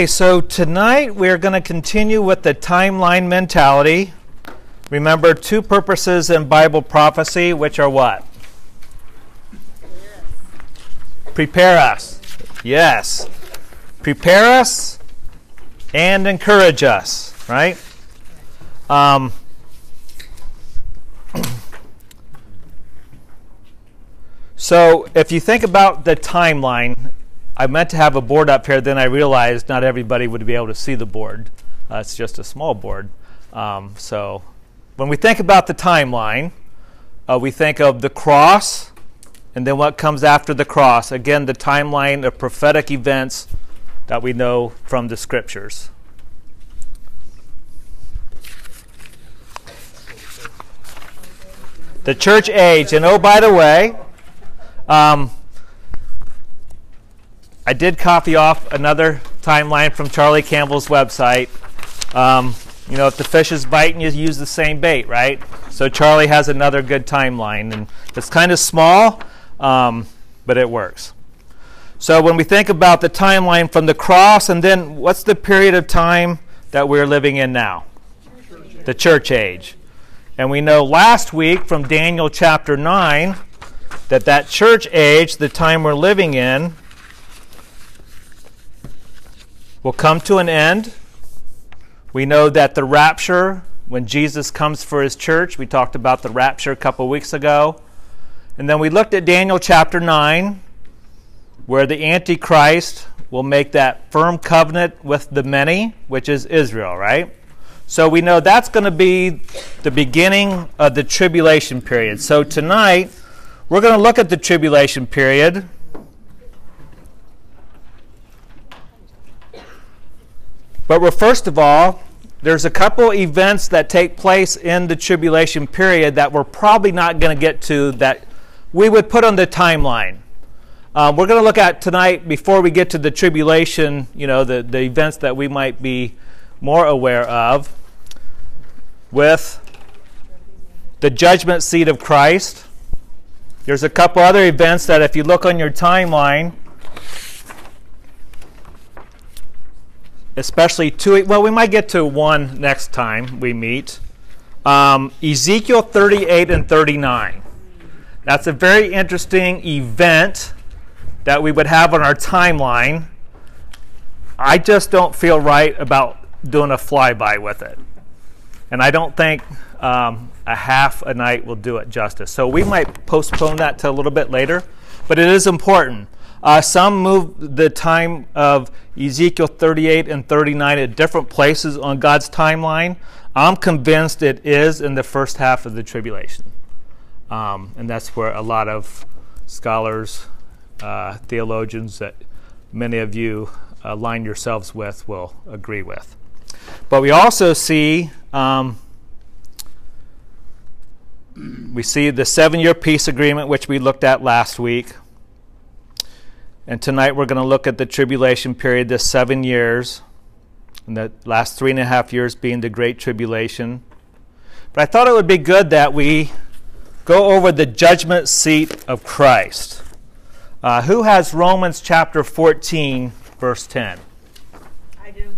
Okay, so tonight we're going to continue with the timeline mentality. Remember two purposes in Bible prophecy, which are what? Prepare us. Yes. Prepare us and encourage us, right? Um, so if you think about the timeline, I meant to have a board up here, then I realized not everybody would be able to see the board. Uh, it's just a small board. Um, so when we think about the timeline, uh, we think of the cross and then what comes after the cross. Again, the timeline of prophetic events that we know from the scriptures. The church age. And oh, by the way, um, I did copy off another timeline from Charlie Campbell's website. Um, you know, if the fish is biting, you use the same bait, right? So Charlie has another good timeline, and it's kind of small, um, but it works. So when we think about the timeline from the cross, and then what's the period of time that we're living in now? The church age. And we know last week from Daniel chapter 9 that that church age, the time we're living in, will come to an end. We know that the rapture, when Jesus comes for his church, we talked about the rapture a couple weeks ago. And then we looked at Daniel chapter 9, where the Antichrist will make that firm covenant with the many, which is Israel, right? So we know that's going to be the beginning of the tribulation period. So tonight, we're going to look at the tribulation period. But we're, first of all, there's a couple events that take place in the tribulation period that we're probably not going to get to that we would put on the timeline. Um, we're going to look at tonight, before we get to the tribulation, you know, the, the events that we might be more aware of, with the judgment seat of Christ. There's a couple other events that, if you look on your timeline, especially two. Well, we might get to one next time we meet. Um, Ezekiel 38 and 39. That's a very interesting event that we would have on our timeline. I just don't feel right about doing a flyby with it. And I don't think um, a half a night will do it justice. So we might postpone that to a little bit later, but it is important. Uh, some move the time of Ezekiel 38 and 39 at different places on God's timeline. I'm convinced it is in the first half of the tribulation. Um, and that's where a lot of scholars, uh, theologians that many of you align yourselves with will agree with. But we also see um, we see the seven-year peace agreement, which we looked at last week. And tonight we're going to look at the tribulation period, this seven years, and the last three and a half years being the Great Tribulation. But I thought it would be good that we go over the judgment seat of Christ. Uh, who has Romans chapter 14, verse 10? I do.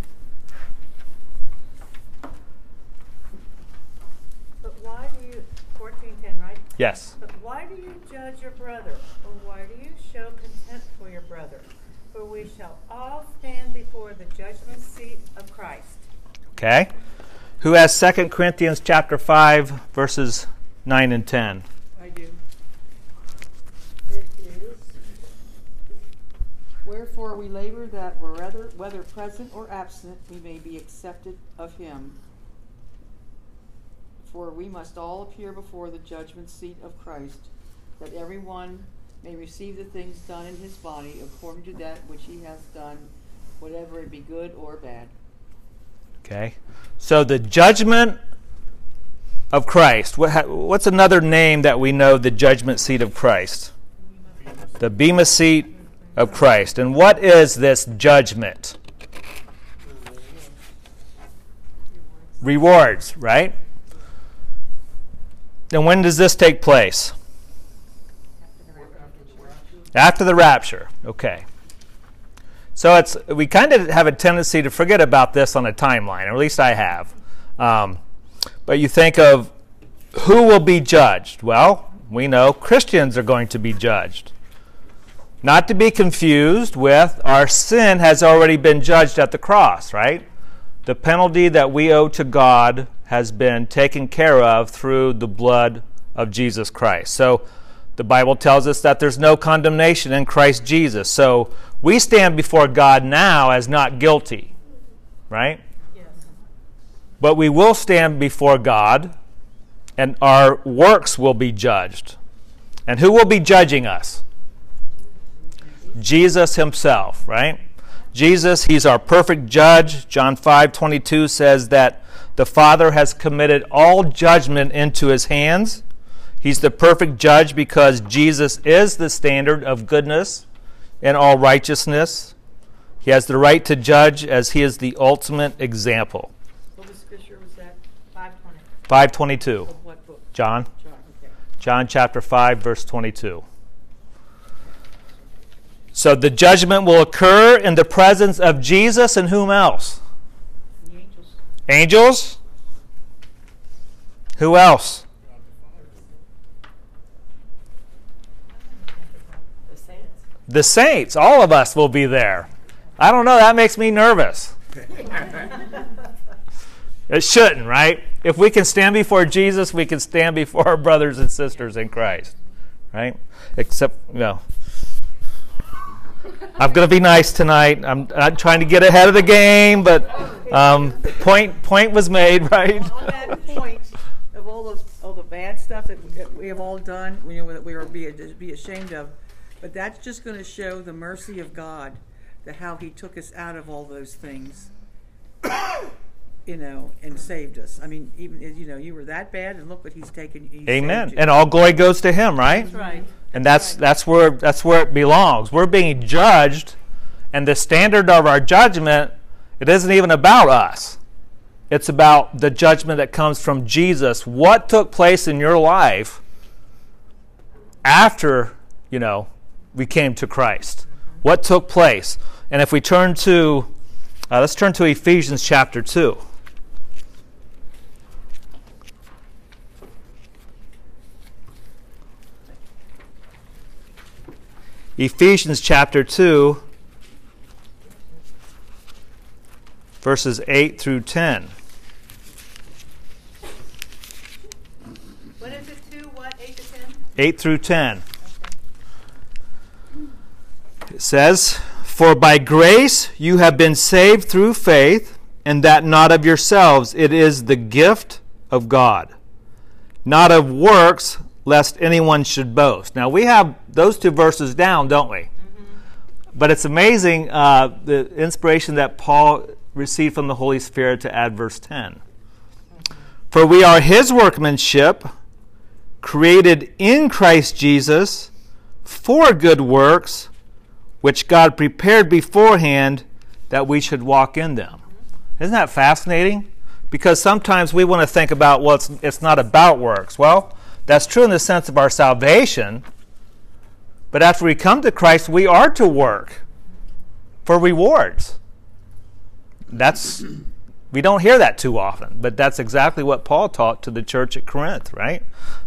But why do you, 1410, right? Yes. But why do you judge your brother? Or why do you show contempt for your brother? For we shall all stand before the judgment seat of Christ. Okay. Who has 2 Corinthians chapter 5, verses 9 and 10. I do. Wherefore we labor that whether, whether present or absent we may be accepted of him. For we must all appear before the judgment seat of Christ, that every one may receive the things done in his body according to that which he has done, whatever it be good or bad. Okay. So the judgment of Christ. What, what's another name that we know the judgment seat of Christ? The Bema seat of Christ. And what is this judgment? Rewards, right? And when does this take place? After the rapture. Okay. So it's we kind of have a tendency to forget about this on a timeline, or at least I have. Um, but you think of who will be judged? Well, we know Christians are going to be judged. Not to be confused with our sin has already been judged at the cross, right? The penalty that we owe to God has been taken care of through the blood of Jesus Christ. So the Bible tells us that there's no condemnation in Christ Jesus. So we stand before God now as not guilty, right? Yes. But we will stand before God and our works will be judged. And who will be judging us? Jesus himself, right? Jesus, he's our perfect judge. John 5 22 says that the Father has committed all judgment into his hands. He's the perfect judge because Jesus is the standard of goodness and all righteousness. He has the right to judge as he is the ultimate example. What was scripture was that? Five twenty. 522. Of what book? John. John, okay. John chapter 5, verse 22. So the judgment will occur in the presence of Jesus and whom else? The angels. Angels? Who else? The saints. The saints. All of us will be there. I don't know, that makes me nervous. it shouldn't, right? If we can stand before Jesus, we can stand before our brothers and sisters in Christ, right? Except, you know, I'm going to be nice tonight. I'm not trying to get ahead of the game, but um, point point was made, right? On that point of all those, all the bad stuff that we- have all done, we know that we are be, be ashamed of, but that's just going to show the mercy of God, that how He took us out of all those things, you know, and saved us. I mean, even you know, you were that bad, and look what He's taken. He Amen. you. And all glory goes to Him, right? That's right. And that's that's where that's where it belongs. We're being judged, and the standard of our judgment it isn't even about us. It's about the judgment that comes from Jesus. What took place in your life after, you know, we came to Christ? What took place? And if we turn to uh, let's turn to Ephesians chapter 2. Ephesians chapter 2, verses 8 through 10. What is it, two, what, eight to ten? 8 through 10. It says, For by grace you have been saved through faith, and that not of yourselves, it is the gift of God, not of works, lest anyone should boast. Now we have those two verses down, don't we? But it's amazing uh, the inspiration that Paul received from the Holy Spirit to add verse 10. For we are his workmanship, created in Christ Jesus for good works, which God prepared beforehand that we should walk in them. Isn't that fascinating? Because sometimes we want to think about, well, it's, it's not about works. Well, that's true in the sense of our salvation. But after we come to Christ, we are to work for rewards. That's we don't hear that too often, but that's exactly what Paul taught to the church at Corinth, right?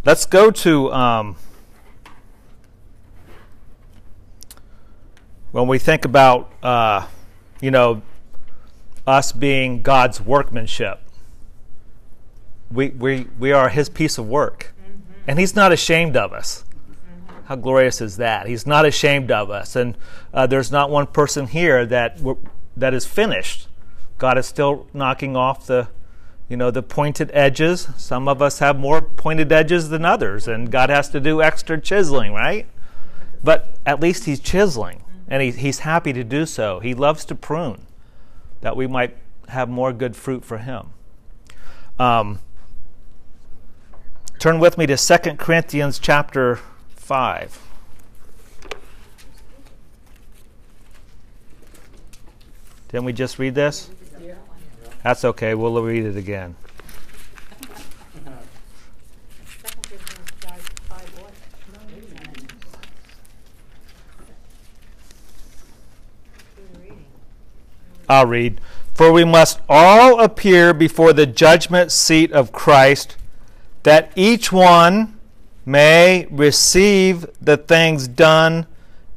Let's go to um, when we think about uh, you know us being God's workmanship. We we we are His piece of work, and He's not ashamed of us. How glorious is that? He's not ashamed of us, and uh, there's not one person here that that is finished. God is still knocking off the, you know, the pointed edges. Some of us have more pointed edges than others, and God has to do extra chiseling, right? But at least He's chiseling, and he, He's happy to do so. He loves to prune, that we might have more good fruit for Him. Um, turn with me to 2 Corinthians chapter 5. Didn't we just read this? That's okay. We'll read it again. Second Corinthians five, five what? Who are you reading? I'll read. For we must all appear before the judgment seat of Christ, that each one may receive the things done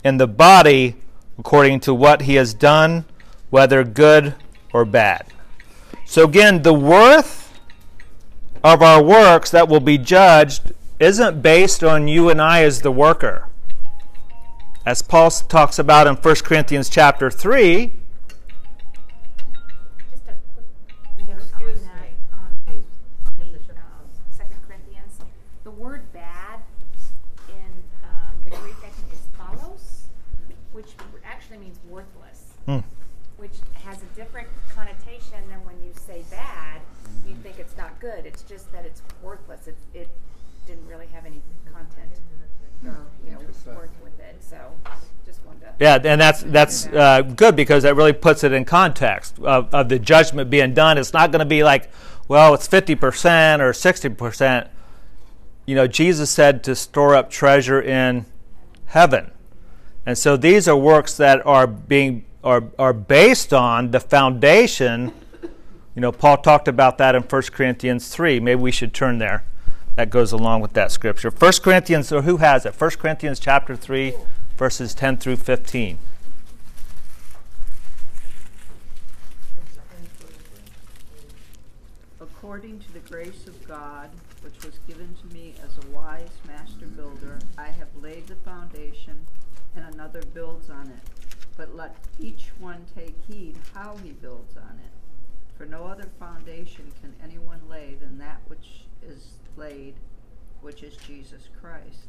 in the body according to what he has done, whether good or bad. So, again, the worth of our works that will be judged isn't based on you and I as the worker. As Paul talks about in 1 Corinthians chapter 3, Yeah, and that's that's uh, good because that really puts it in context of, of the judgment being done. It's not going to be like, well, it's fifty percent or sixty percent. You know, Jesus said to store up treasure in heaven, and so these are works that are being are are based on the foundation. You know, Paul talked about that in 1 Corinthians three. Maybe we should turn there. That goes along with that scripture. 1 Corinthians, or who has it? 1 Corinthians chapter three, verses ten through fifteen. According to the grace of God, which was given to me as a wise master builder, I have laid the foundation, and another builds on it. But let each one take heed how he builds on it. For no other foundation can anyone lay than that which is laid, which is Jesus Christ.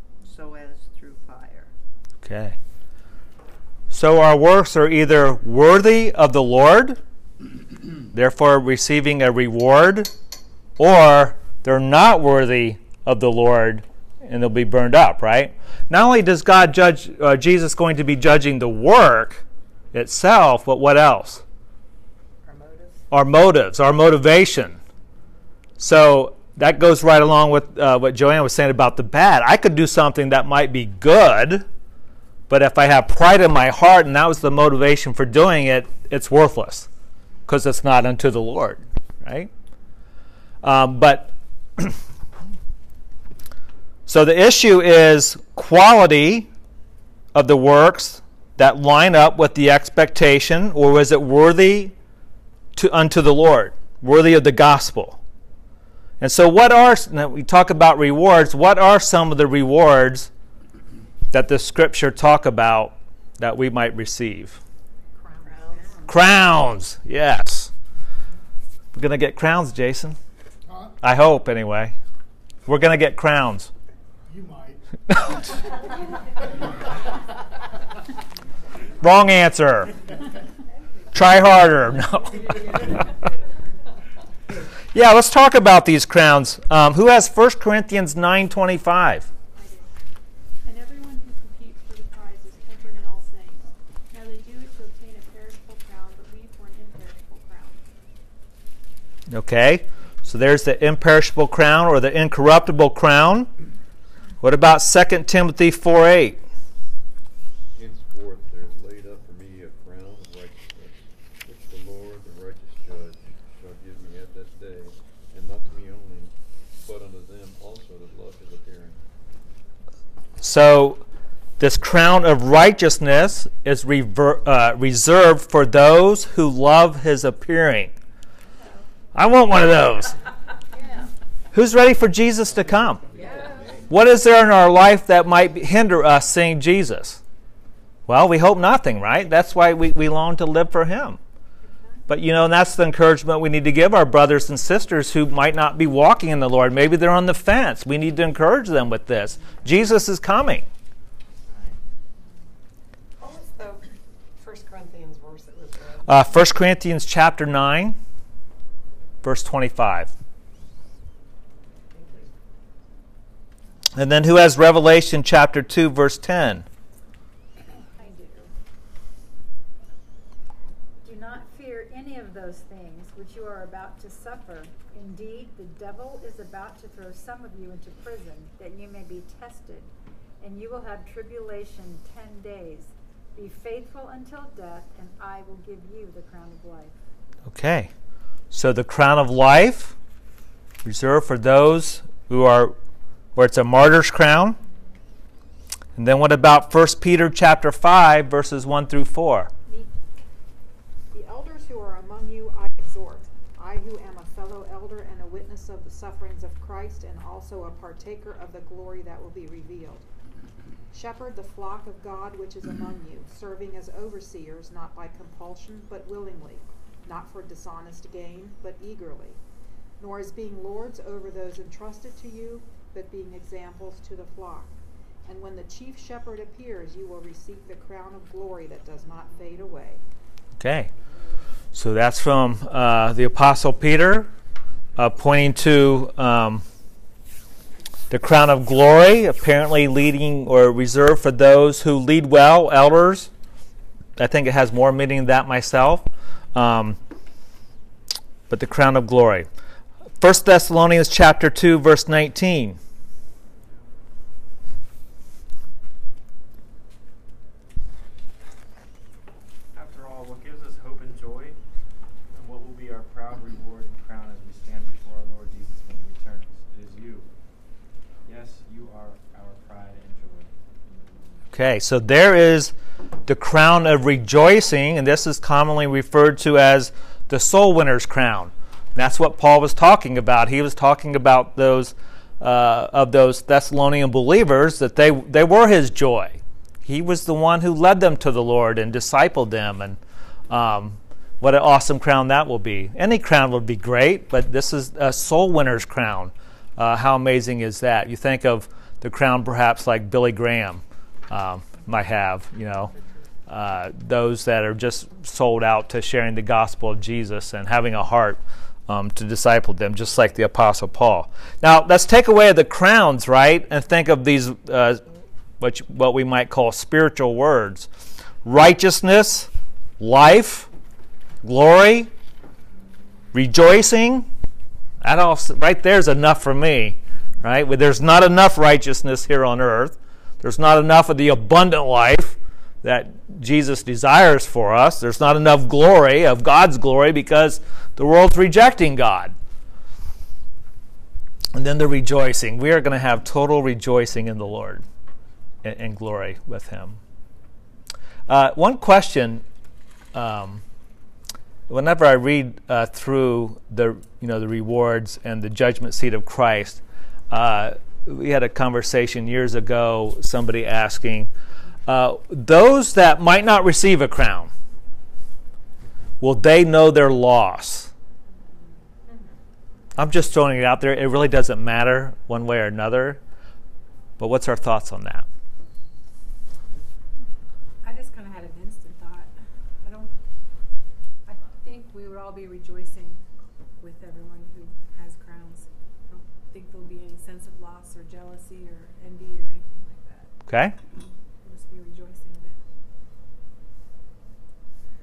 so as through fire. Okay. So our works are either worthy of the Lord, therefore receiving a reward, or they're not worthy of the Lord and they'll be burned up, right? Not only does God judge, uh, Jesus going to be judging the work itself, but what else? Our motives. Our motives, our motivation. So that goes right along with uh, what Joanne was saying about the bad. I could do something that might be good, but if I have pride in my heart and that was the motivation for doing it, it's worthless because it's not unto the Lord, right? Um, but so the issue is quality of the works that line up with the expectation, or was it worthy to unto the Lord, worthy of the gospel? And so, what are now we talk about rewards? What are some of the rewards that the Scripture talk about that we might receive? Crowns. Crowns, yes. We're gonna get crowns, Jason. I hope, anyway. We're gonna get crowns. You might. Wrong answer. Try harder. No. yeah, let's talk about these crowns. Um, who has 1 Corinthians 9.25? And everyone who competes for the prize is tempered in all things. Now they do it to obtain a perishable crown, but we for an imperishable crown. Okay, so there's the imperishable crown or the incorruptible crown. What about 2 Timothy 4 8? Henceforth there is laid up for me a crown of righteousness, which the Lord, the righteous judge, shall give me at that day, and not to me only, but unto them also that love his appearing. So, this crown of righteousness is rever- uh, reserved for those who love his appearing. I want one of those. Who's ready for Jesus to come? What is there in our life that might hinder us seeing Jesus? Well, we hope nothing, right? That's why we, we long to live for him. But you know, and that's the encouragement we need to give our brothers and sisters who might not be walking in the Lord. Maybe they're on the fence. We need to encourage them with this. Jesus is coming. What was the First Corinthians verse that was read? Uh, 1 Corinthians chapter 9, verse 25. And then who has Revelation chapter 2, verse 10? I do. Do not fear any of those things which you are about to suffer. Indeed, the devil is about to throw some of you into prison, that you may be tested, and you will have tribulation ten days. Be faithful until death, and I will give you the crown of life. Okay. So the crown of life reserved for those who are where it's a martyr's crown. And then what about 1 Peter chapter 5 verses 1 through 4? The elders who are among you I exhort, I who am a fellow elder and a witness of the sufferings of Christ and also a partaker of the glory that will be revealed. Shepherd the flock of God which is among you, serving as overseers, not by compulsion, but willingly, not for dishonest gain, but eagerly, nor as being lords over those entrusted to you, but being examples to the flock. And when the chief shepherd appears, you will receive the crown of glory that does not fade away. Okay. So that's from uh, the Apostle Peter, uh, pointing to um, the crown of glory, apparently leading or reserved for those who lead well, elders. I think it has more meaning than that myself. Um, but the crown of glory. 1 Thessalonians chapter 2 verse 19. After all, what gives us hope and joy, and what will be our proud reward and crown as we stand before our Lord Jesus when he returns? It is you. Yes, you are our pride and joy. Okay, so there is the crown of rejoicing, and this is commonly referred to as the soul winner's crown. That's what Paul was talking about. He was talking about those uh, of those Thessalonian believers that they they were his joy. He was the one who led them to the Lord and discipled them, and um, what an awesome crown that will be. Any crown would be great, but this is a soul winner's crown. Uh, how amazing is that? You think of the crown, perhaps like Billy Graham um, might have, you know. Uh, those that are just sold out to sharing the gospel of Jesus and having a heart um, to disciple them, just like the Apostle Paul. Now, let's take away the crowns, right, and think of these, uh, what, what we might call spiritual words righteousness, life, glory, rejoicing. That all, right there is enough for me, right? There's not enough righteousness here on earth. There's not enough of the abundant life that Jesus desires for us. There's not enough glory of God's glory because the world's rejecting God. And then the rejoicing. We are going to have total rejoicing in the Lord and, glory with Him. Uh, one question. Um, whenever I read uh, through the you know the rewards and the judgment seat of Christ, uh, we had a conversation years ago. Somebody asking, uh, those that might not receive a crown, will they know their loss? I'm just throwing it out there. It really doesn't matter one way or another. But what's our thoughts on that? I just kind of had an instant thought. I don't. I think we would all be rejoicing with everyone who has crowns. I don't think there'll be any sense of loss or jealousy or envy or anything like that. Okay. We'll be rejoicing that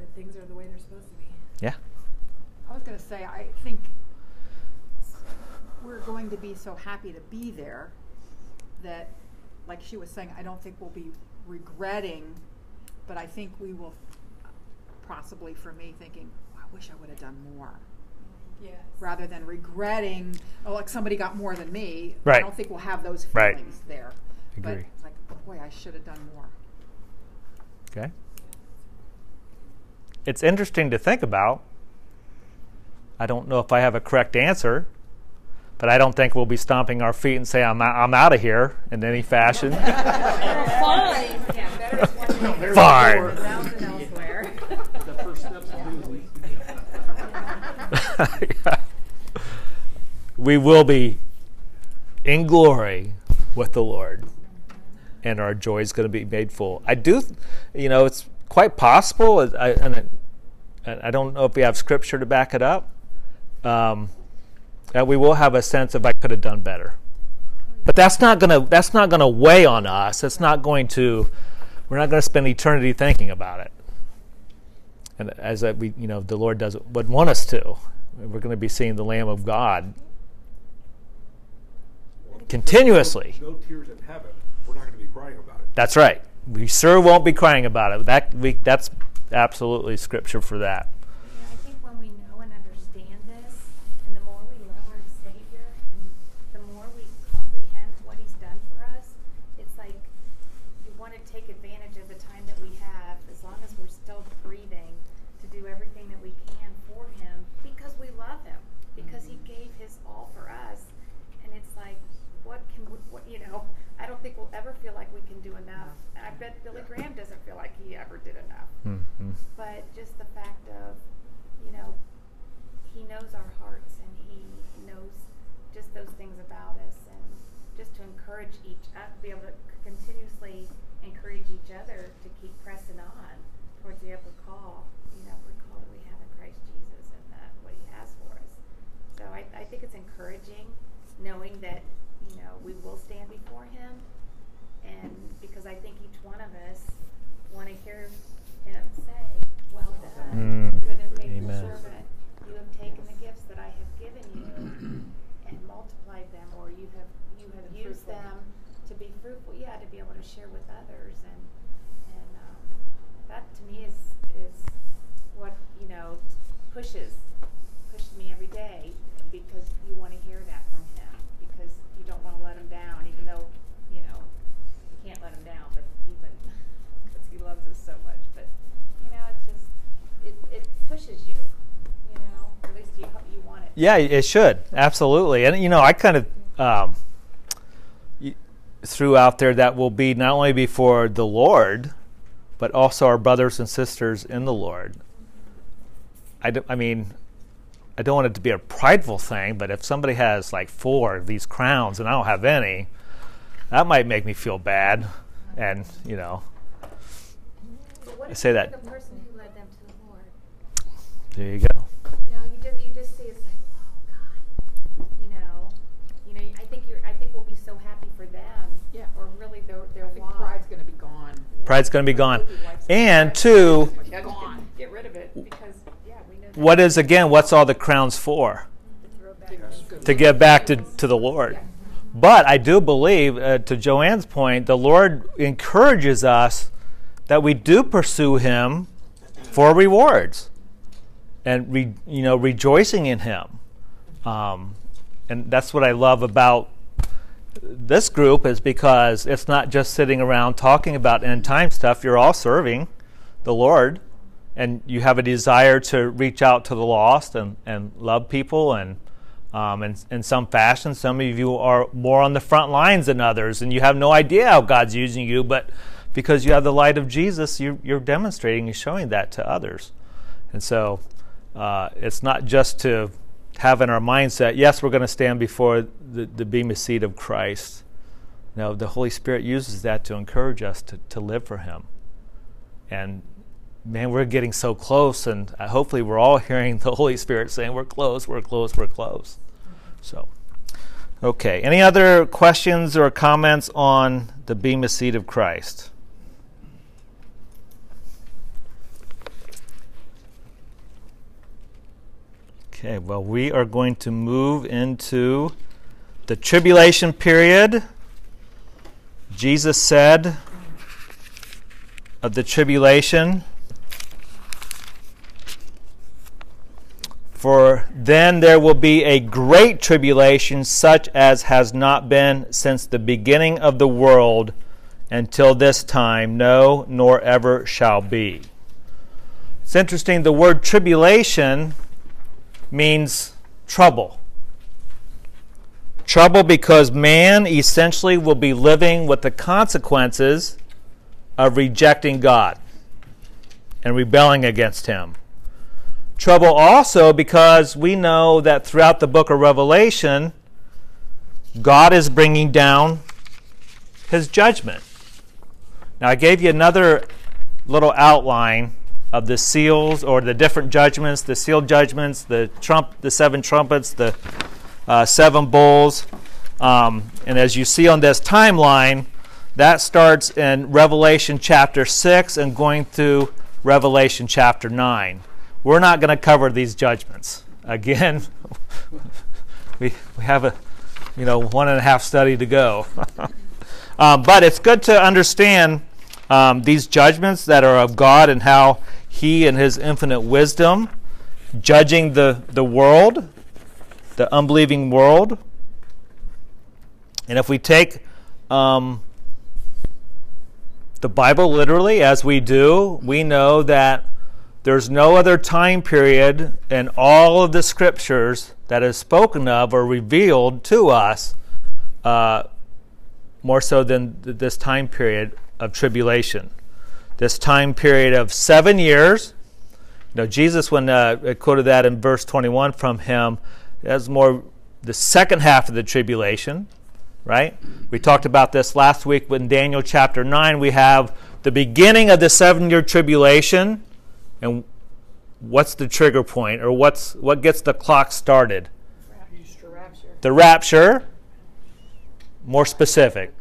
that things are the way they're supposed to be. Yeah. I was going to say, I think we're going to be so happy to be there that, like she was saying, I don't think we'll be regretting, but I think we will, possibly for me, thinking, "Oh, I wish I would have done more. Yes. Rather than regretting, oh, like somebody got more than me. Right. I don't think we'll have those Right. feelings there. Agree. But like, boy, I should have done more. Okay. It's interesting to think about. I don't know if I have a correct answer, but I don't think we'll be stomping our feet and say, I'm, I'm out of here in any fashion. Fine. Yeah, better Fine. thousand elsewhere. The first steps of losing. we will be in glory with the Lord, and our joy is going to be made full. I do, you know, it's quite possible, I, and and I don't know if we have scripture to back it up, um, that we will have a sense of I could have done better. But that's not gonna that's not gonna weigh on us. It's not going to we're not going to spend eternity thinking about it. And as we you know the Lord does would want us to, we're going to be seeing the Lamb of God continuously. No, no tears in heaven. Crying about it. That's right. We sure won't be crying about it. That we that's absolutely scripture for that. Yeah, I think when we know and understand this, and the more we love our Savior, and the more we comprehend what He's done for us, it's like you want to take advantage of the time that we have, as long as we're still breathing, to do everything that we can for Him, because we love Him, because He gave His all for us, and it's like, what can we, what you know? I don't think we'll ever feel like we can do enough, and I bet Billy Graham doesn't feel like he ever did enough Mhm. but just the fact of, you know, he knows our hearts and he knows just those things about us and just to encourage each uh, be able to c- continuously encourage each other to keep pressing on towards the upper call, you know, upward call that we have in Christ Jesus and that what he has for us. So I, I think it's encouraging knowing that, you know, we will stand before him and because I think each one of us want to hear him say, "Well done, Mm. good and faithful Amen. servant. You have taken the gifts that I have given you and multiplied them, or you have you have And used fruitful. them to be fruitful. Yeah, to be able to share with others, and and um, that to me is is what you know pushes pushes me every day because you want to hear that from him because you don't want to let him down, even though you know you can't let him down, but even because he loves us so much. But you know, it's just it it pushes you. You know, at least you you want it. Yeah, it should absolutely, and you know, I kind of um, threw out there that will be not only before the Lord, but also our brothers and sisters in the Lord. I, do, I mean, I don't want it to be a prideful thing, but if somebody has like four of these crowns and I don't have any, that might make me feel bad, and you know, I say that- the person who led them to the Lord? there you go. You know, you just you just see it's like, oh God, you know, you know. I think you're. I think we'll be so happy for them. Yeah. Or really their their I think walk. pride's going to be gone. Yeah. Pride's going to be gone, and two. Get, rid of it because what is again what's all the crowns for? To give back to back to, to the lord. But i do believe uh, to joanne's point the lord encourages us that we do pursue him for rewards and re, you know rejoicing in him. Um, and that's what i love about this group is because it's not just sitting around talking about end time stuff. You're all serving the lord and you have a desire to reach out to the lost and, and love people and um, in, in some fashion. Some of you are more on the front lines than others and you have no idea how god's using you but because you have the light of jesus you, you're demonstrating and showing that to others. And so uh, it's not just to have in our mindset yes we're going to stand before the, the bema seat of christ no the holy spirit uses that to encourage us to, to live for him and man, we're getting so close, and uh, hopefully, we're all hearing the Holy Spirit saying, We're close, we're close, we're close. So, okay. Any other questions or comments on the Bema seat of Christ? Okay, well, we are going to move into the tribulation period. Jesus said of the tribulation, For then there will be a great tribulation, such as has not been since the beginning of the world until this time, no, nor ever shall be. It's interesting, the word tribulation means trouble. Trouble because man essentially will be living with the consequences of rejecting God and rebelling against Him. Trouble also because we know that throughout the book of Revelation, God is bringing down His judgment. Now, I gave you another little outline of the seals or the different judgments, the seal judgments, the trump, the seven trumpets, the uh, seven bowls. Um, and as you see on this timeline, that starts in Revelation chapter 6 and going through Revelation chapter 9. We're not going to cover these judgments. Again, we, we have a you know one and a half study to go. um, but it's good to understand um, these judgments that are of God and how He and His infinite wisdom judging the, the world, the unbelieving world. And if we take um, the Bible literally, as we do, we know that there's no other time period in all of the scriptures that is spoken of or revealed to us uh, more so than th- this time period of tribulation. This time period of seven years. You know, Jesus, when uh, quoted that in verse 21 from him, that's more the second half of the tribulation, right? We talked about this last week in Daniel chapter 9. We have the beginning of the seven year tribulation and what's the trigger point or what's what gets the clock started? The rapture. The rapture. More specific.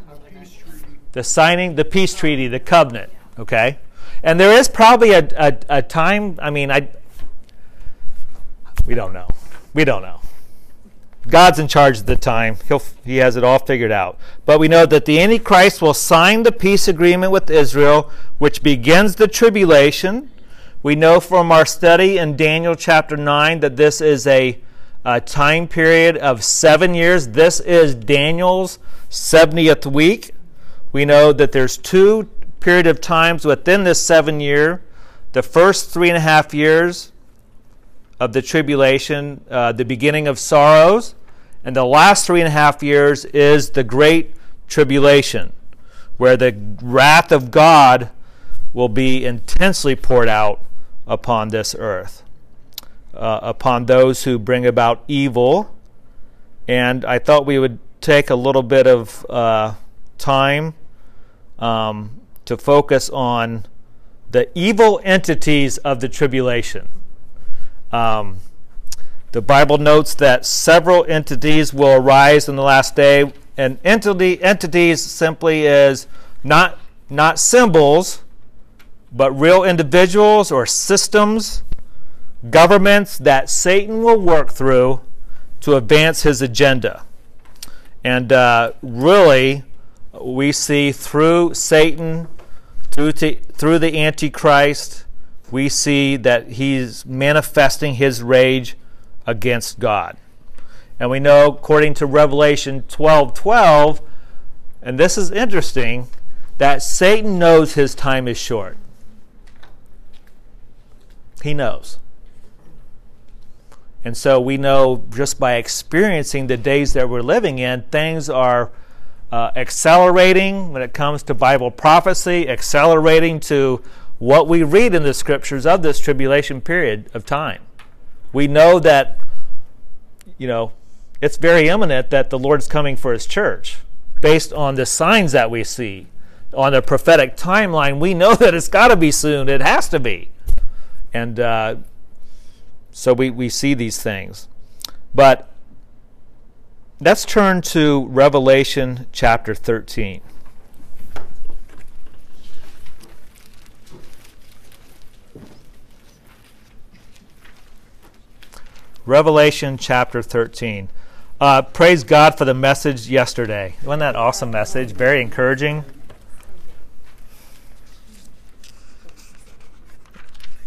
The signing, the peace treaty, the covenant. Okay? And there is probably a, a, a time, I mean, I we don't know. We don't know. God's in charge of the time. He'll, he has it all figured out. But we know that the Antichrist will sign the peace agreement with Israel, which begins the tribulation we know from our study in Daniel chapter 9 that this is a, a time period of seven years. This is Daniel's 70th week. We know that there's two period of times within this seven year. The first three and a half years of the tribulation, uh, the beginning of sorrows, and the last three and a half years is the great tribulation, where the wrath of God will be intensely poured out upon this earth, uh, upon those who bring about evil. And I thought we would take a little bit of uh, time um, to focus on the evil entities of the tribulation. Um, the Bible notes that several entities will arise in the last day, and entity entities simply is not not symbols, but real individuals or systems, governments that Satan will work through to advance his agenda. And uh, really, we see through Satan, through, t- through the Antichrist, we see that he's manifesting his rage against God. And we know, according to Revelation 12 12, and this is interesting, that Satan knows his time is short. He knows. And so we know just by experiencing the days that we're living in, things are uh, accelerating when it comes to Bible prophecy, accelerating to what we read in the scriptures of this tribulation period of time. We know that, you know, it's very imminent that the Lord's coming for his church based on the signs that we see. On the prophetic timeline, we know that it's got to be soon. It has to be. And uh, so we, we see these things. But let's turn to Revelation chapter 13. Revelation chapter 13. Uh, praise God for the message yesterday. Wasn't that awesome message? Very encouraging.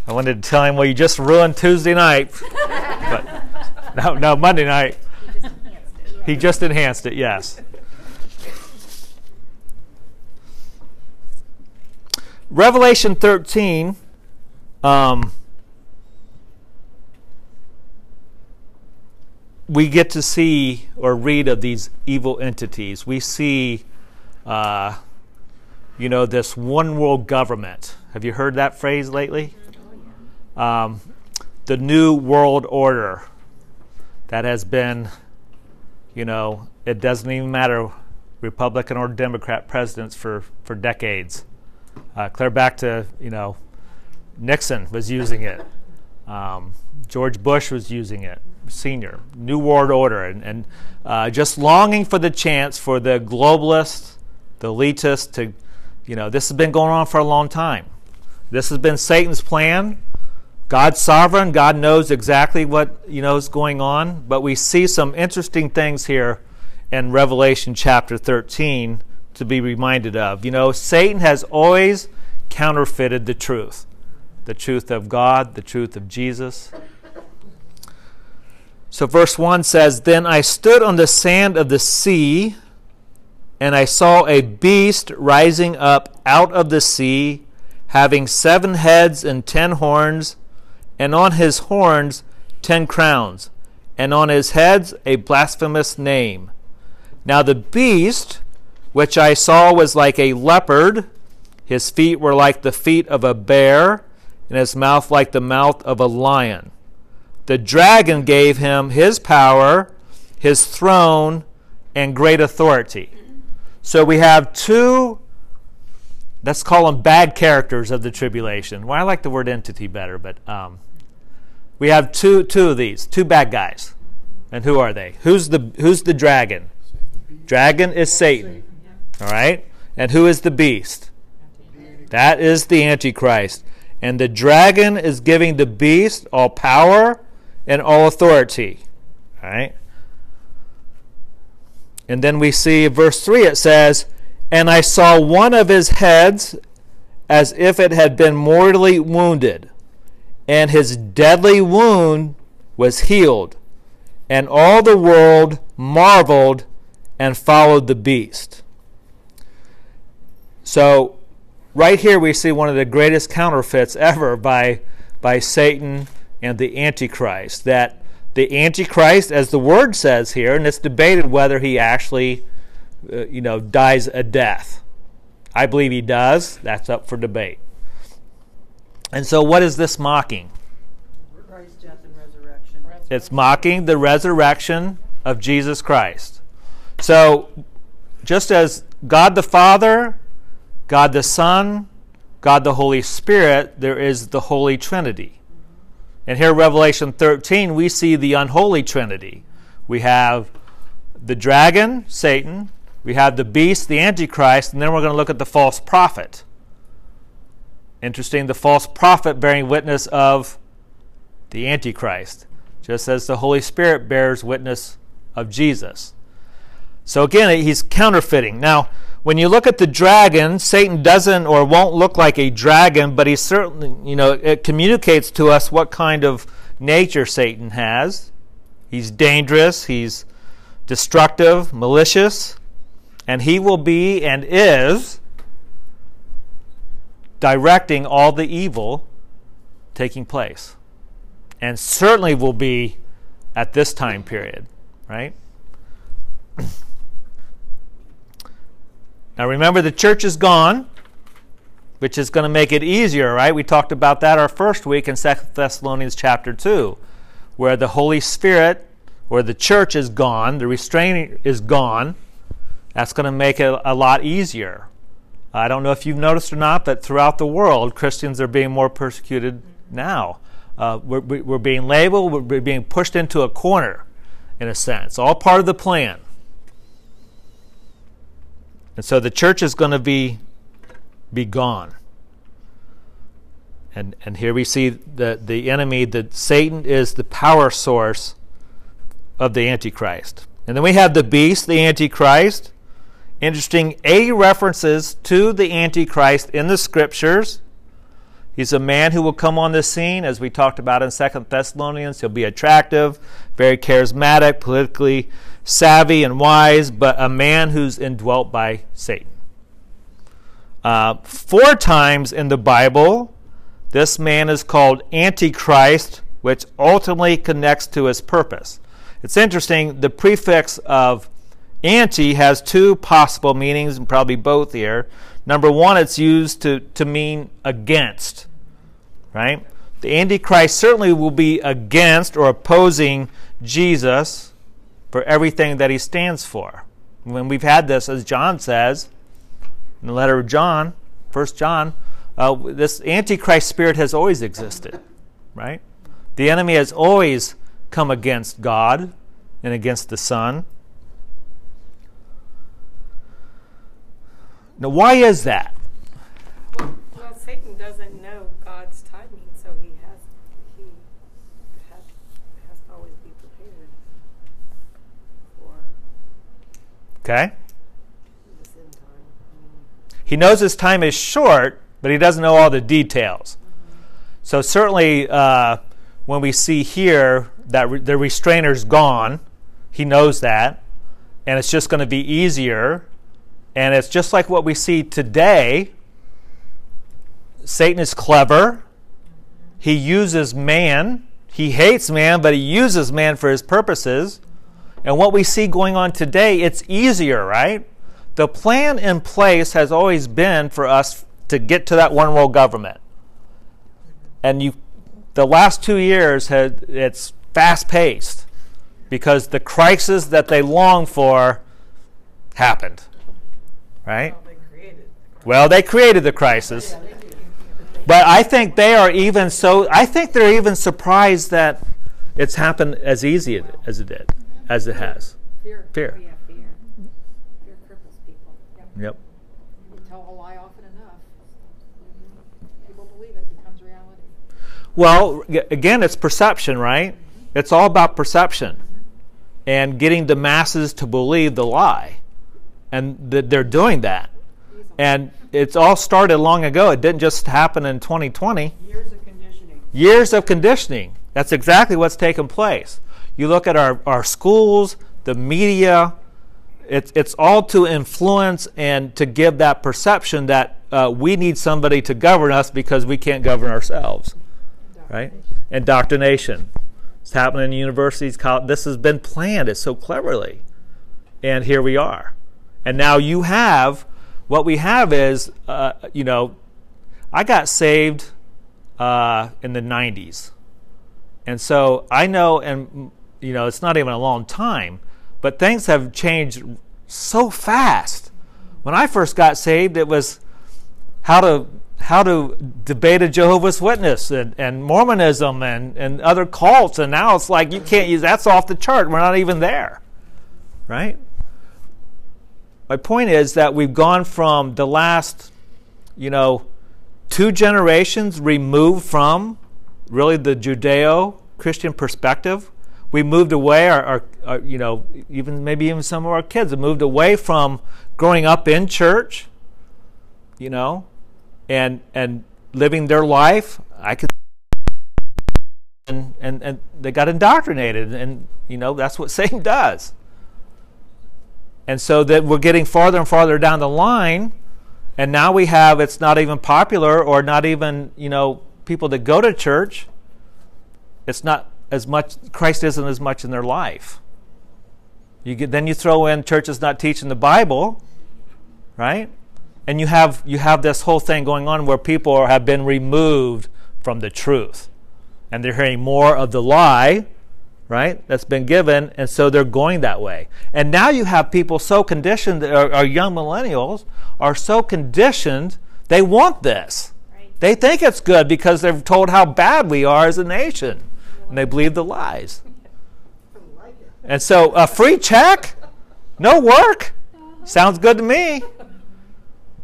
I wanted to tell him, well, you just ruined Tuesday night. but no, no, Monday night. He just enhanced it, yes. Revelation 13. Um, we get to see or read of these evil entities. We see, uh, you know, this one world government. Have you heard that phrase lately? Um, the new world order that has been, you know, it doesn't even matter Republican or Democrat presidents for, for decades. Uh, clear back to you know Nixon was using it. Um, George Bush was using it, senior, New World Order, and, and uh, just longing for the chance for the globalists, the elitists to, you know, this has been going on for a long time. This has been Satan's plan. God's sovereign. God knows exactly what you know is going on. But we see some interesting things here in Revelation chapter 13 to be reminded of. You know, Satan has always counterfeited the truth the truth of God, the truth of Jesus. So, verse 1 says Then I stood on the sand of the sea, and I saw a beast rising up out of the sea, having seven heads and ten horns, and on his horns ten crowns, and on his heads a blasphemous name. Now the beast which I saw was like a leopard, his feet were like the feet of a bear, and his mouth like the mouth of a lion. The dragon gave him his power, his throne, and great authority. So we have two, let's call them bad characters of the tribulation. Well, I like the word entity better, but um, we have two, two of these, two bad guys. And who are they? Who's the, who's the dragon? Dragon is Satan. All right? And who is the beast? That is the Antichrist. And the dragon is giving the beast all power and all authority. All right? And then we see verse 3 it says, And I saw one of his heads as if it had been mortally wounded, and his deadly wound was healed. And all the world marveled and followed the beast. So, right here we see one of the greatest counterfeits ever by, by Satan and the Antichrist. That the Antichrist, as the word says here, and it's debated whether he actually, uh, you know, dies a death. I believe he does. That's up for debate. And so, what is this mocking? Christ's death and resurrection. It's mocking the resurrection of Jesus Christ. So, just as God the Father, God the Son, God the Holy Spirit, there is the Holy Trinity. And here, Revelation 13, we see the unholy Trinity. We have the dragon, Satan, we have the beast, the Antichrist, and then we're going to look at the false prophet. Interesting, the false prophet bearing witness of the Antichrist, just as the Holy Spirit bears witness of Jesus. So again, he's counterfeiting. Now, when you look at the dragon, Satan doesn't or won't look like a dragon, but he certainly, you know, it communicates to us what kind of nature Satan has. He's dangerous, he's destructive, malicious, and he will be and is directing all the evil taking place. And certainly will be at this time period, right? Now remember, the church is gone, which is going to make it easier, right? We talked about that our first week in 2 Thessalonians chapter 2, where the Holy Spirit or the church is gone, the restraining is gone. That's going to make it a lot easier. I don't know if you've noticed or not, but throughout the world, Christians are being more persecuted now. Uh, we're, we're being labeled, we're being pushed into a corner, in a sense. All part of the plan. And so the church is going to be be gone. And and here we see the the enemy that Satan is the power source of the antichrist. And then we have the beast, the antichrist. Interesting A references to the antichrist in the scriptures. He's a man who will come on the scene, as we talked about in Second Thessalonians. He'll be attractive, very charismatic, politically savvy and wise, but a man who's indwelt by Satan. Uh, four times in the Bible, this man is called Antichrist, which ultimately connects to his purpose. It's interesting, the prefix of anti has two possible meanings, and probably both here. Number one, it's used to, to mean against, right? The Antichrist certainly will be against or opposing Jesus for everything that he stands for. When we've had this, as John says in the letter of John, First John, uh, this Antichrist spirit has always existed, right? The enemy has always come against God and against the Son. Now, why is that? Well, well, Satan doesn't know God's timing, so he has he has, has to always be prepared for Okay? this end time. He knows his time is short, but he doesn't know all the details. So, certainly, uh, when we see here that re- the restrainer's gone, he knows that, and it's just going to be easier. And it's just like what we see today. Satan is clever. He uses man. He hates man, but he uses man for his purposes. And what we see going on today, it's easier, right? The plan in place has always been for us to get to that one world government. And you the last 2 years had it's fast paced because the crisis that they long for happened. Right? well, they created. Well, they created the crisis. But I think they are even so I think they're even surprised that it's happened as easy as it did, as it has. Fear. Fear. Oh, yeah, fear. Fear cripples people. Yep. You tell a lie often enough. Mm-hmm. People believe it, becomes reality. Well, again, it's perception, right? Mm-hmm. It's all about perception mm-hmm. and getting the masses to believe the lie. And th- they're doing that. And it's all started long ago. It didn't just happen in 2020. Years of conditioning. Years of conditioning. That's exactly what's taken place. You look at our, our schools, the media, it's, it's all to influence and to give that perception that uh, we need somebody to govern us because we can't govern ourselves. Right? Indoctrination. It's happening in universities. This has been planned. It's so cleverly. And here we are. And now you have, what we have is, uh, you know, I got saved uh, in the 90s. And so I know, and, you know, it's not even a long time, but things have changed so fast. When I first got saved, it was how to how to debate a Jehovah's Witness and, and Mormonism and, and other cults, and now it's like you can't use that's off the chart. We're not even there, right? My point is that we've gone from the last, you know, two generations removed from really the Judeo-Christian perspective. We moved away, our, our, our, you know, even maybe even some of our kids have moved away from growing up in church, you know, and and living their life. I could, and and and they got indoctrinated, and you know that's what Satan does. And so that we're getting farther and farther down the line, and now we have it's not even popular or not even you know people that go to church. It's not as much Christ isn't as much in their life. You get then you throw in churches not teaching the Bible, right? And you have you have this whole thing going on where people are, have been removed from the truth, and they're hearing more of the lie, right? That's been given, and so they're going that way. And now you have people so conditioned, our, our young millennials are so conditioned they want this. Right. They think it's good because they're told how bad we are as a nation, and they believe the lies. And so a free check, no work, sounds good to me,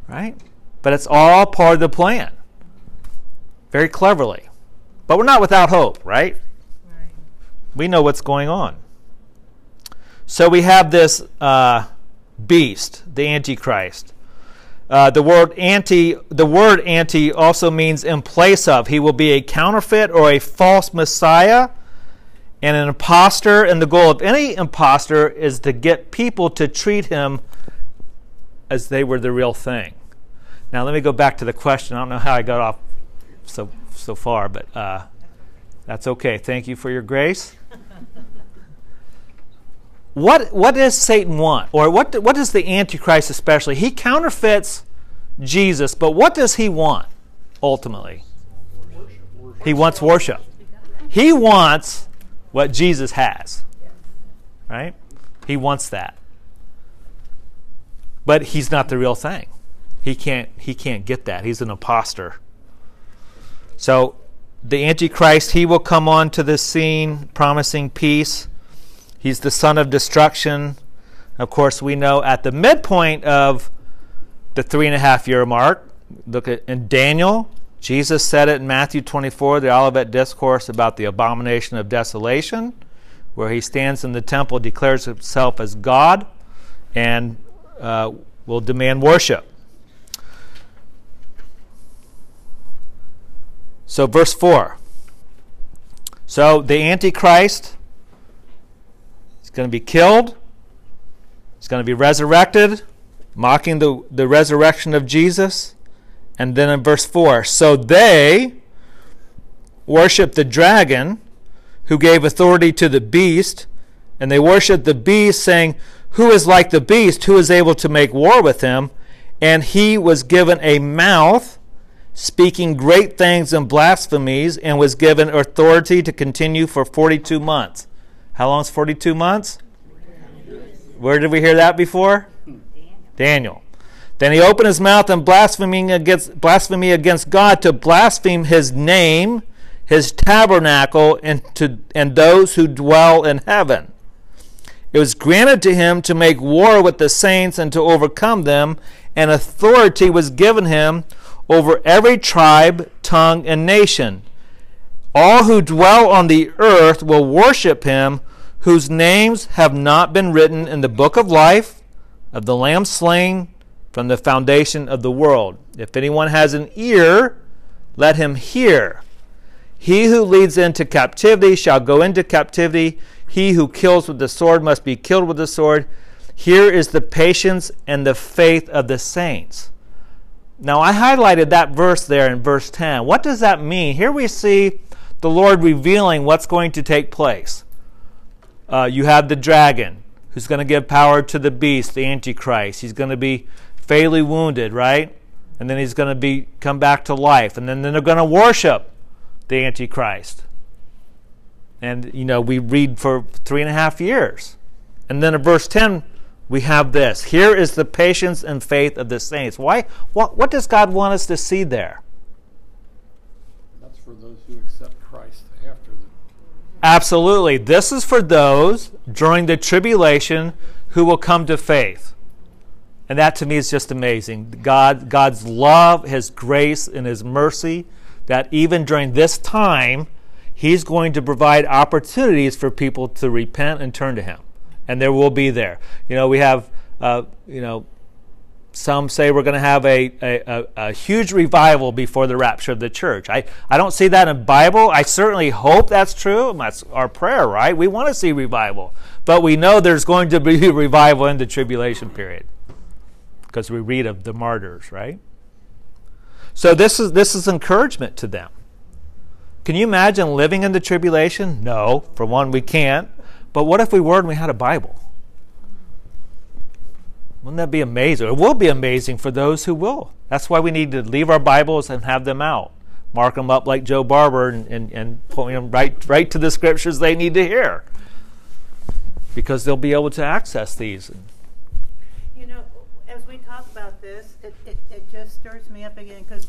right? But it's all part of the plan, very cleverly. But we're not without hope, right? We know what's going on. So we have this uh, beast, the Antichrist. Uh, the word anti, the word anti also means in place of. He will be a counterfeit or a false messiah and an impostor. And the goal of any impostor is to get people to treat him as they were the real thing. Now let me go back to the question. I don't know how I got off so so far, but uh, that's okay. Thank you for your grace. What what does Satan want, or what what does the Antichrist especially? He counterfeits Jesus, but what does he want ultimately? He wants worship. He wants what Jesus has, right? He wants that, but he's not the real thing. he can't he can't get that. He's an imposter. So the Antichrist, he will come onto the scene promising peace. He's the son of destruction. Of course, we know at the midpoint of the three and a half year mark, look at in Daniel, Jesus said it in Matthew 24, the Olivet Discourse about the abomination of desolation, where he stands in the temple, declares himself as God, and uh, will demand worship. So, verse 4. So, the Antichrist is going to be killed, he's going to be resurrected, mocking the, the resurrection of Jesus. And then in verse 4 so they worship the dragon who gave authority to the beast, and they worship the beast, saying, Who is like the beast? Who is able to make war with him? And he was given a mouth, speaking great things and blasphemies, and was given authority to continue for 42 months. How long is 42 months? Where did we hear that before? Daniel. Then he opened his mouth and blaspheming against blasphemy against God to blaspheme his name, his tabernacle, and to and those who dwell in heaven. It was granted to him to make war with the saints and to overcome them, and authority was given him over every tribe, tongue, and nation. All who dwell on the earth will worship him, whose names have not been written in the book of life of the Lamb slain from the foundation of the world. If anyone has an ear, let him hear. He who leads into captivity shall go into captivity. He who kills with the sword must be killed with the sword. Here is the patience and the faith of the saints. Now, I highlighted that verse there in verse 10. What does that mean? Here we see the Lord revealing what's going to take place. Uh, you have the dragon who's going to give power to the beast, the Antichrist. He's going to be fatally wounded, right? And then he's going to be come back to life. And then, then they're going to worship the Antichrist. And, you know, we read for three and a half years. And then in verse 10, we have this. Here is the patience and faith of the saints. Why? What, what does God want us to see there? That's for those who accept Christ after the. Absolutely. This is for those during the tribulation who will come to faith. And that to me is just amazing. God, God's love, His grace, and His mercy, that even during this time, He's going to provide opportunities for people to repent and turn to Him. And there will be there. You know, we have, uh, you know, some say we're going to have a, a, a, huge revival before the rapture of the church. I, I don't see that in the Bible. I certainly hope that's true. That's our prayer, right? We want to see revival. But we know there's going to be revival in the tribulation period because we read of the martyrs, right? So this is this is encouragement to them. Can you imagine living in the tribulation? No, for one, we can't. But what if we were and we had a Bible? Wouldn't that be amazing? It will be amazing for those who will. That's why we need to leave our Bibles and have them out. Mark them up like Joe Barber and, and, and point them right, right to the scriptures they need to hear. Because they'll be able to access these. You know, as we talk about this, it, it, it just stirs me up again because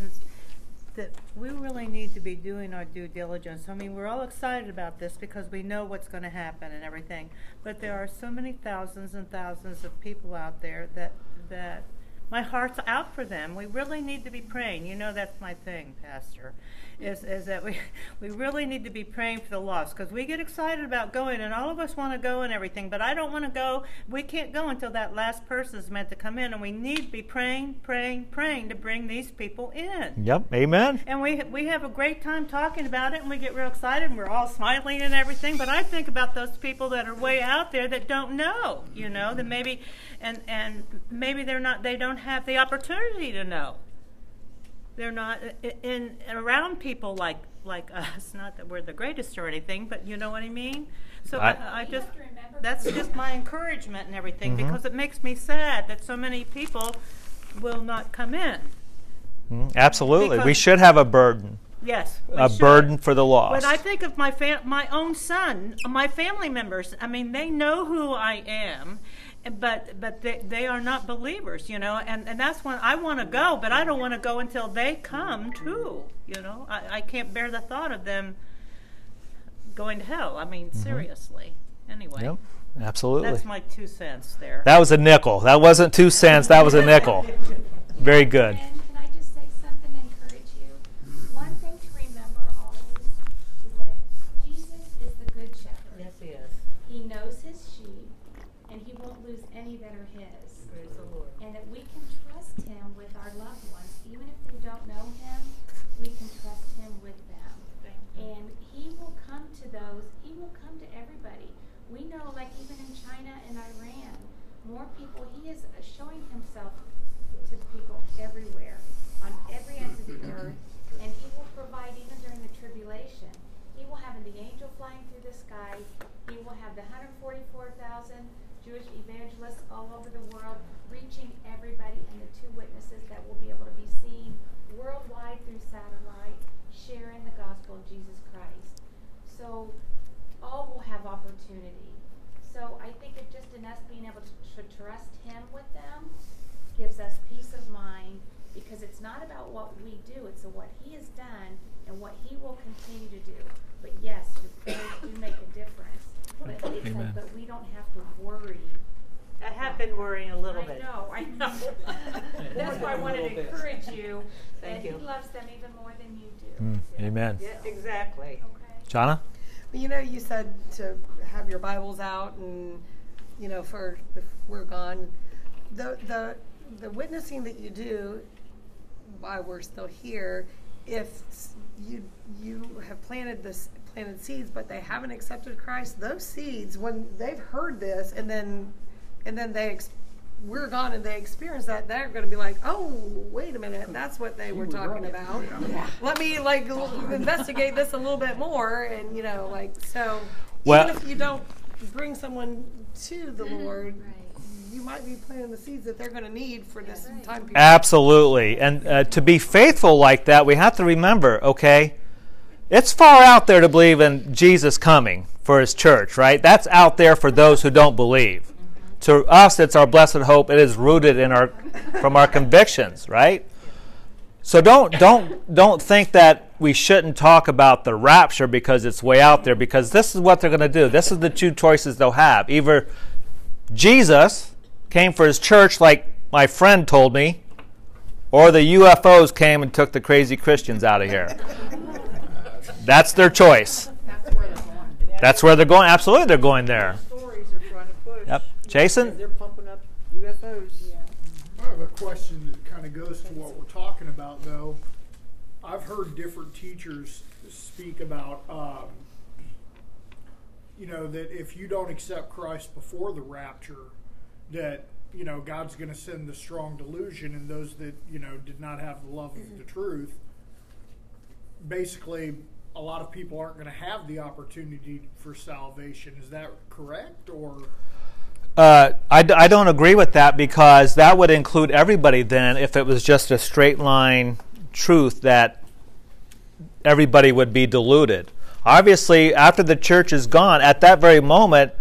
we really need to be doing our due diligence. I mean, we're all excited about this because we know what's going to happen and everything. But there are so many thousands and thousands of people out there that that my heart's out for them. We really need to be praying. You know, that's my thing, Pastor is, is that we, we really need to be praying for the lost because we get excited about going and all of us want to go and everything, but I don't want to go. We can't go until that last person is meant to come in, and we need to be praying, praying, praying to bring these people in. Yep, amen. And we, we have a great time talking about it, and we get real excited, and we're all smiling and everything, but I think about those people that are way out there that don't know, you know, that maybe, and, and maybe they're not, they don't have the opportunity to know they're not in, in around people like like us. Not that we're the greatest or anything, but you know what I mean. So I, I, I just that's just my encouragement and everything mm-hmm. because it makes me sad that so many people will not come in. Mm, absolutely, because we should have a burden. Yes, a should. burden for the lost. But I think of my fam- my own son, my family members. I mean, they know who I am, but but they, they are not believers, you know, and, and that's when I want to go, but I don't want to go until they come too, you know. I, I can't bear the thought of them going to hell. I mean, mm-hmm. seriously. Anyway, Yep, absolutely. that's my two cents there. That was a nickel. That wasn't two cents. That was a nickel. Very good. And can I just say something to encourage you? One thing to remember always is that Jesus is the good shepherd. yes, he is. He knows his sheep, and he won't lose any that are his. Praise the Lord. And that we can trust him with our loved ones, even if they don't know him, we can trust him with them. And he will come to those, he will come to everybody. We know, like even in China and Iran, more people, he is showing himself to people everywhere, on every end of the earth, and he will provide even during the tribulation. He will have the angel flying through the sky. He will have the 144,000 Jewish evangelists all over the world reaching everybody, and the two witnesses that will be able to be seen worldwide through satellite, sharing the gospel of Jesus Christ. So all will have opportunity. So I think it just in us being able to, to trust Him with them gives us peace of mind because it's not about what we do, it's what He has done and what He will continue to do. But yes, your prayers do make a difference. But Amen. like, but we don't have to worry. I have been worrying a little I bit. know, I know. That's why I wanted to encourage you that Thank He loves them even more than you do. Mm, amen. Yeah, exactly. Okay. Jana? Well, you know, you said to have your Bibles out and, you know, for if we're gone. The, the, the witnessing that you do while we're still here, if you, you have planted this, planted seeds, but they haven't accepted Christ, those seeds, when they've heard this and then, and then they, ex- we're gone and they experience that, they're going to be like, oh, wait a minute, that's what they were talking right. about. Let me like l- investigate this a little bit more, and you know, like so. Well- even if you don't bring someone to the Lord, you might be planting the seeds that they're going to need for this time period. Absolutely. And uh, to be faithful like that, we have to remember, okay, it's far out there to believe in Jesus coming for his church, right? That's out there for those who don't believe. To us, it's our blessed hope. It is rooted in our from our convictions, right? So don't don't don't think that we shouldn't talk about the rapture because it's way out there because this is what they're going to do. This is the two choices they'll have. Either Jesus came for his church like my friend told me, or the UFOs came and took the crazy Christians out of here. That's their choice. That's where they're going. That's where they're going. Absolutely, they're going there. Stories they're trying to push. Yep. Jason? They're pumping up UFOs. I have a question that kind of goes to what we're talking about, though. I've heard different teachers speak about, um, you know, that if you don't accept Christ before the rapture, that you know God's going to send the strong delusion, and those that you know did not have the love of the truth. Basically, a lot of people aren't going to have the opportunity for salvation. Is that correct, or? Uh, I, d- I don't agree with that because that would include everybody then if it was just a straight line truth that everybody would be deluded. Obviously, after the church is gone, at that very moment,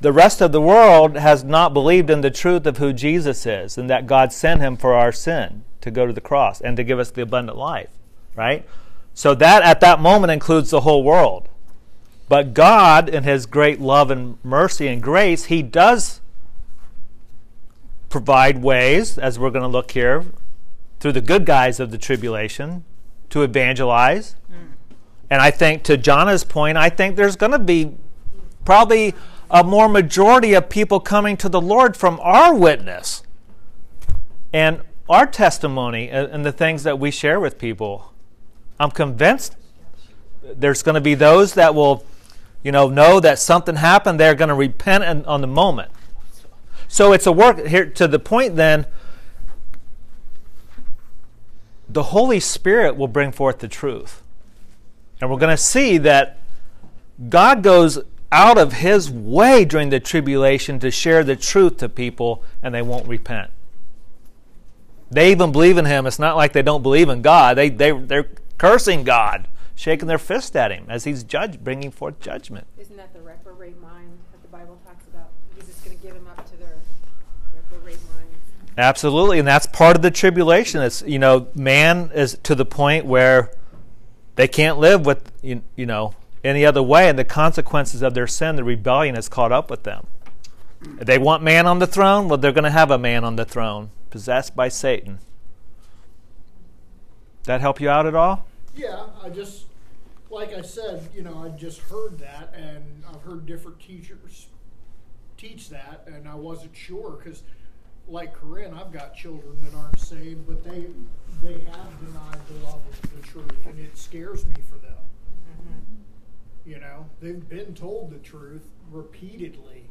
the rest of the world has not believed in the truth of who Jesus is and that God sent him for our sin to go to the cross and to give us the abundant life, right? So that at that moment includes the whole world. But God, in His great love and mercy and grace, He does provide ways, as we're going to look here, through the good guys of the tribulation to evangelize. And I think, to Jonah's point, I think there's going to be probably a more majority of people coming to the Lord from our witness and our testimony and and the things that we share with people. I'm convinced there's going to be those that will, you know, know that something happened. They're going to repent on the moment. So it's a work here to the point. Then the Holy Spirit will bring forth the truth, and we're going to see that God goes out of His way during the tribulation to share the truth to people, and they won't repent. They even believe in Him. It's not like they don't believe in God. They they they're cursing God shaking their fist at him as he's judge, bringing forth judgment. Isn't that the reprobate mind that the Bible talks about? Jesus going to to give them up to their reprobate minds. Absolutely, and that's part of the tribulation. It's you know, man is to the point where they can't live with you, you know any other way, and the consequences of their sin, the rebellion, has caught up with them. If they want man on the throne, well, they're going to have a man on the throne, possessed by Satan. That help you out at all? Yeah, I just, like I said, you know, I just heard that, and I've heard different teachers teach that, and I wasn't sure because, like Corinne, I've got children that aren't saved, but they they have denied the love of the truth, and it scares me for them. Mm-hmm. You know, they've been told the truth repeatedly,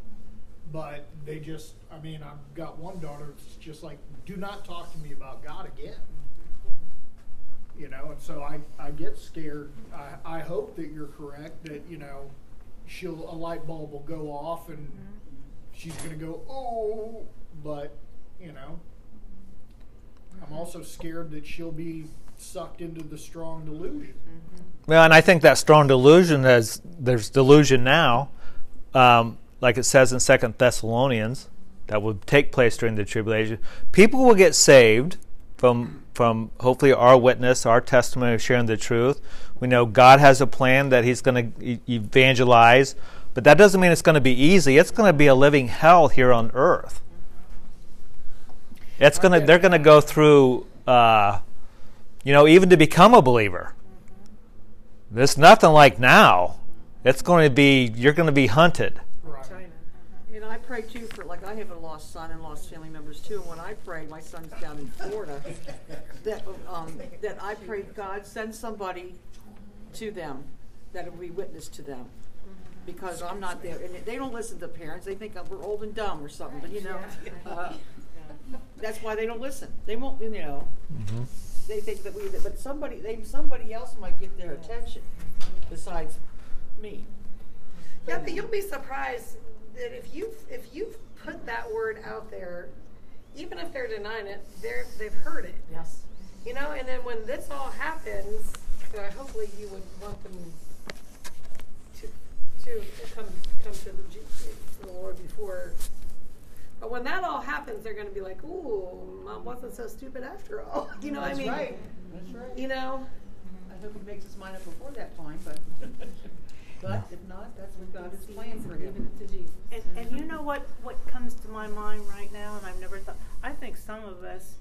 but they just, I mean, I've got one daughter that's just like, do not talk to me about God again. Mm-hmm. You know, and so I, I get scared. I, I hope that you're correct, that, you know, she'll, a light bulb will go off and mm-hmm. she's going to go, oh, but, you know, I'm also scared that she'll be sucked into the strong delusion. Well, and I think that strong delusion is there's delusion now, um, like it says in Second Thessalonians, that will take place during the tribulation. People will get saved from from hopefully our witness, our testimony of sharing the truth. We know God has a plan that He's going to evangelize, but that doesn't mean it's going to be easy. It's going to be a living hell here on earth. It's going to they're going to go through, uh, you know, even to become a believer. There's nothing like now. It's going to be you're going to be hunted. China. And I pray too for like I have a lost son and lost family members too. And when I pray, my son's down in Florida. that um, that I pray God send somebody to them that will be witness to them. Because I'm not there, and they don't listen to parents. They think we're old and dumb or something. But you know, uh, that's why they don't listen. They won't, you know. They think that we, but somebody, they somebody else might get their attention besides me. Yeah, but you'll be surprised that if you if you've put that word out there, even if they're denying it, they're they've heard it. Yes. You know, and then when this all happens, uh, hopefully you would want them to to come come to the, G- to the Lord before. But when that all happens, they're going to be like, "Ooh, mom wasn't so stupid after all." You know, That's what I mean, right. That's right. you know, I hope he makes his mind up before that time, but but if not, that's what God has planned for him. Giving it to Jesus. And, and you know what, what comes to my mind right now, and I've never thought, I think some of us,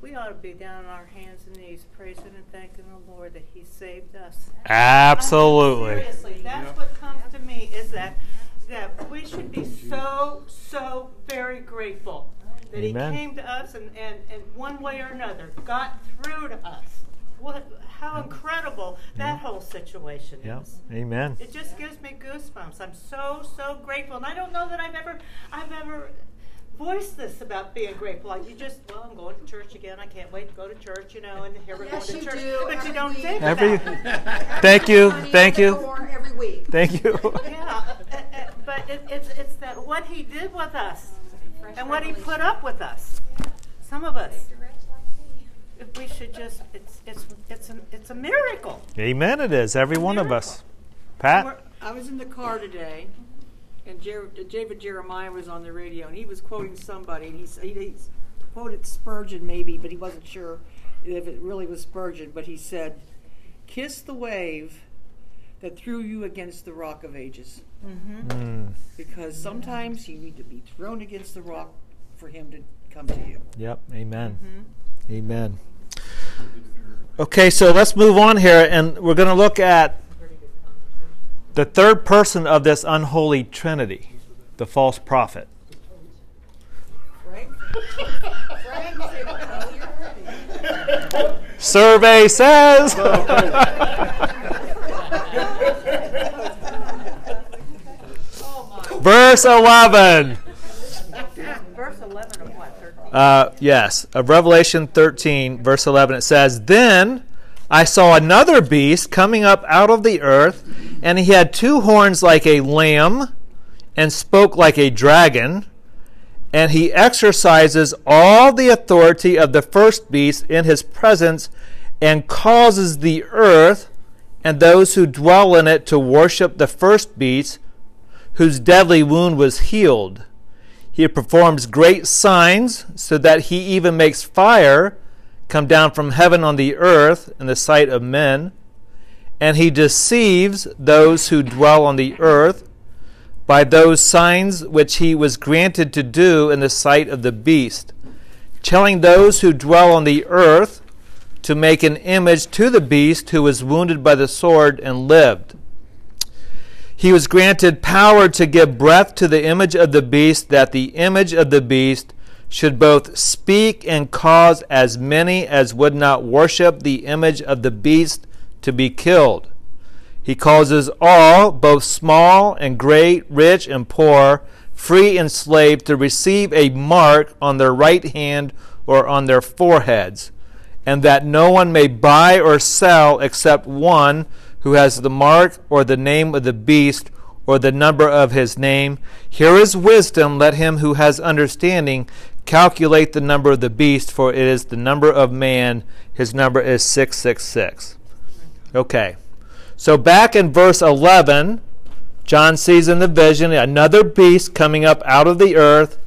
we ought to be down on our hands and knees praising and thanking the Lord that He saved us. Absolutely. Seriously, that's what comes to me is that that we should be so so very grateful that Amen. He came to us and, and, and one way or another got through to us. What how incredible that whole situation Yep. is. Amen. It just gives me goosebumps. I'm so so grateful, and I don't know that I've ever I've ever voiced this about being grateful. Like you just, well, I'm going to church again. I can't wait to go to church, you know, and here we're Yes, going to you church. do, but you don't week. think Every- about it. Thank you. Thank you. Every week. Thank you. Yeah, uh, uh, but it, it's it's that what he did with us and what he put up with us. Some of us, if we should just, it's it's it's a it's a miracle. Amen. It is every one of us. Pat. I was in the car today, and Jer- David Jeremiah was on the radio, and he was quoting somebody, and he, he, he quoted Spurgeon maybe, but he wasn't sure if it really was Spurgeon. But he said, "Kiss the wave that threw you against the rock of ages." Mm. Because sometimes you need to be thrown against the rock for him to come to you. Yep. Amen. Amen. Okay, so let's move on here, and we're going to look at the third person of this unholy trinity, the false prophet. Survey says. Verse 11. Verse eleven of what? Uh, yes, of Revelation 13, verse 11, it says, Then I saw another beast coming up out of the earth, and he had two horns like a lamb, and spoke like a dragon, and he exercises all the authority of the first beast in his presence, and causes the earth and those who dwell in it to worship the first beast, whose deadly wound was healed. He performs great signs, so that he even makes fire come down from heaven on the earth in the sight of men. And he deceives those who dwell on the earth by those signs which he was granted to do in the sight of the beast, telling those who dwell on the earth to make an image to the beast who was wounded by the sword and lived. He was granted power to give breath to the image of the beast, that the image of the beast should both speak and cause as many as would not worship the image of the beast to be killed. He causes all, both small and great, rich and poor, free and slave, to receive a mark on their right hand or on their foreheads, and that no one may buy or sell except one who has the mark or the name of the beast or the number of his name. Here is wisdom. Let him who has understanding calculate the number of the beast, for it is the number of man. His number is 666. Okay. So back in verse 11, John sees in the vision another beast coming up out of the earth,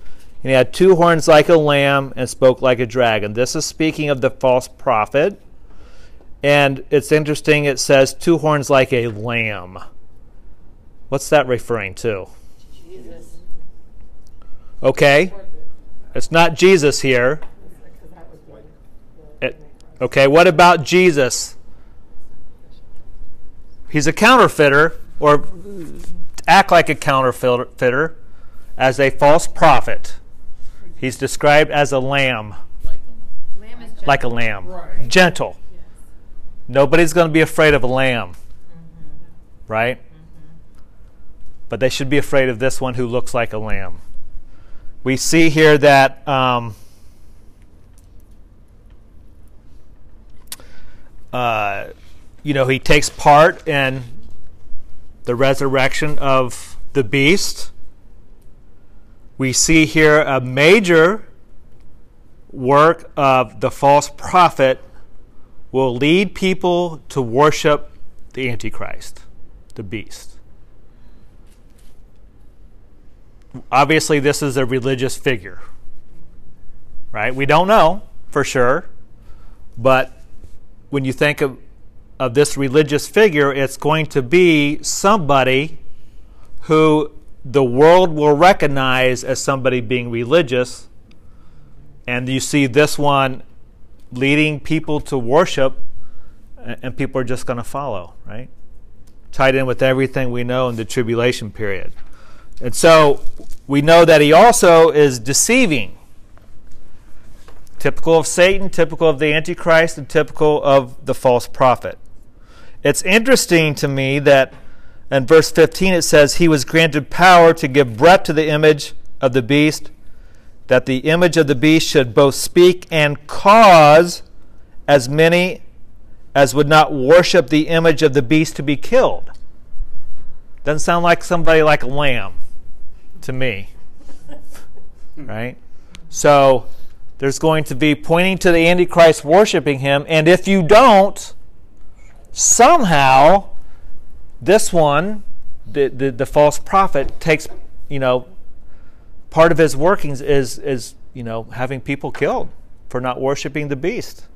and he had two horns like a lamb and spoke like a dragon. This is speaking of the false prophet. And it's interesting, it says two horns like a lamb. What's that referring to? Jesus. Okay. It's not Jesus here. It, okay, what about Jesus? He's a counterfeiter, or act like a counterfeiter, as a false prophet. He's described as a lamb. Like a lamb. Right. Gentle. Nobody's going to be afraid of a lamb, mm-hmm. right? Mm-hmm. But they should be afraid of this one who looks like a lamb. We see here that um, uh, you know he takes part in the resurrection of the beast. We see here a major work of the false prophet will lead people to worship the Antichrist, the beast. Obviously, this is a religious figure, right? We don't know for sure, but when you think of, of this religious figure, it's going to be somebody who the world will recognize as somebody being religious. And you see this one leading people to worship, and people are just going to follow, right? Tied in with everything we know in the tribulation period. And so we know that he also is deceiving. Typical of Satan, typical of the Antichrist, and typical of the false prophet. It's interesting to me that in verse 15 it says, He was granted power to give breath to the image of the beast that the image of the beast should both speak and cause as many as would not worship the image of the beast to be killed. Doesn't sound like somebody like a lamb to me. right? So there's going to be pointing to the Antichrist worshiping him, and if you don't, somehow this one, the, the, the false prophet, takes, you know, part of his workings is is you know having people killed for not worshiping the beast.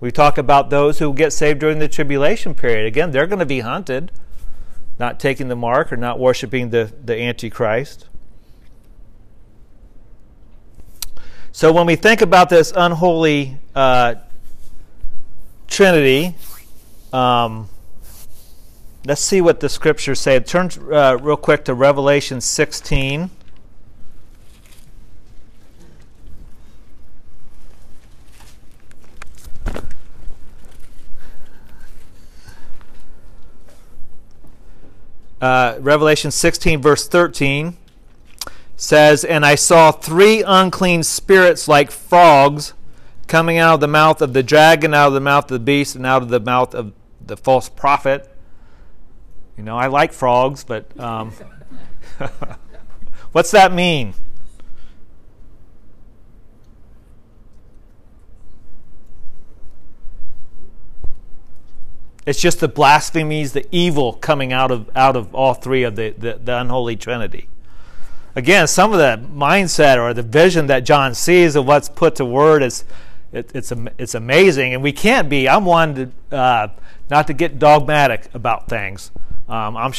We talk about those who get saved during the tribulation period. Again, they're going to be hunted, not taking the mark or not worshiping the, the Antichrist. So when we think about this unholy uh, Trinity, um, let's see what the scriptures say. Turn uh, real quick to Revelation 16. uh, Revelation 16, verse 13 says, And I saw three unclean spirits like frogs coming out of the mouth of the dragon, out of the mouth of the beast, and out of the mouth of the false prophet. You know, I like frogs, but um, what's that mean? It's just the blasphemies, the evil coming out of out of all three of the, the, the unholy Trinity. again, some of the mindset or the vision that John sees of what's put to word is it, it's it's amazing, and we can't be. I'm one to uh, not to get dogmatic about things. Um, I'm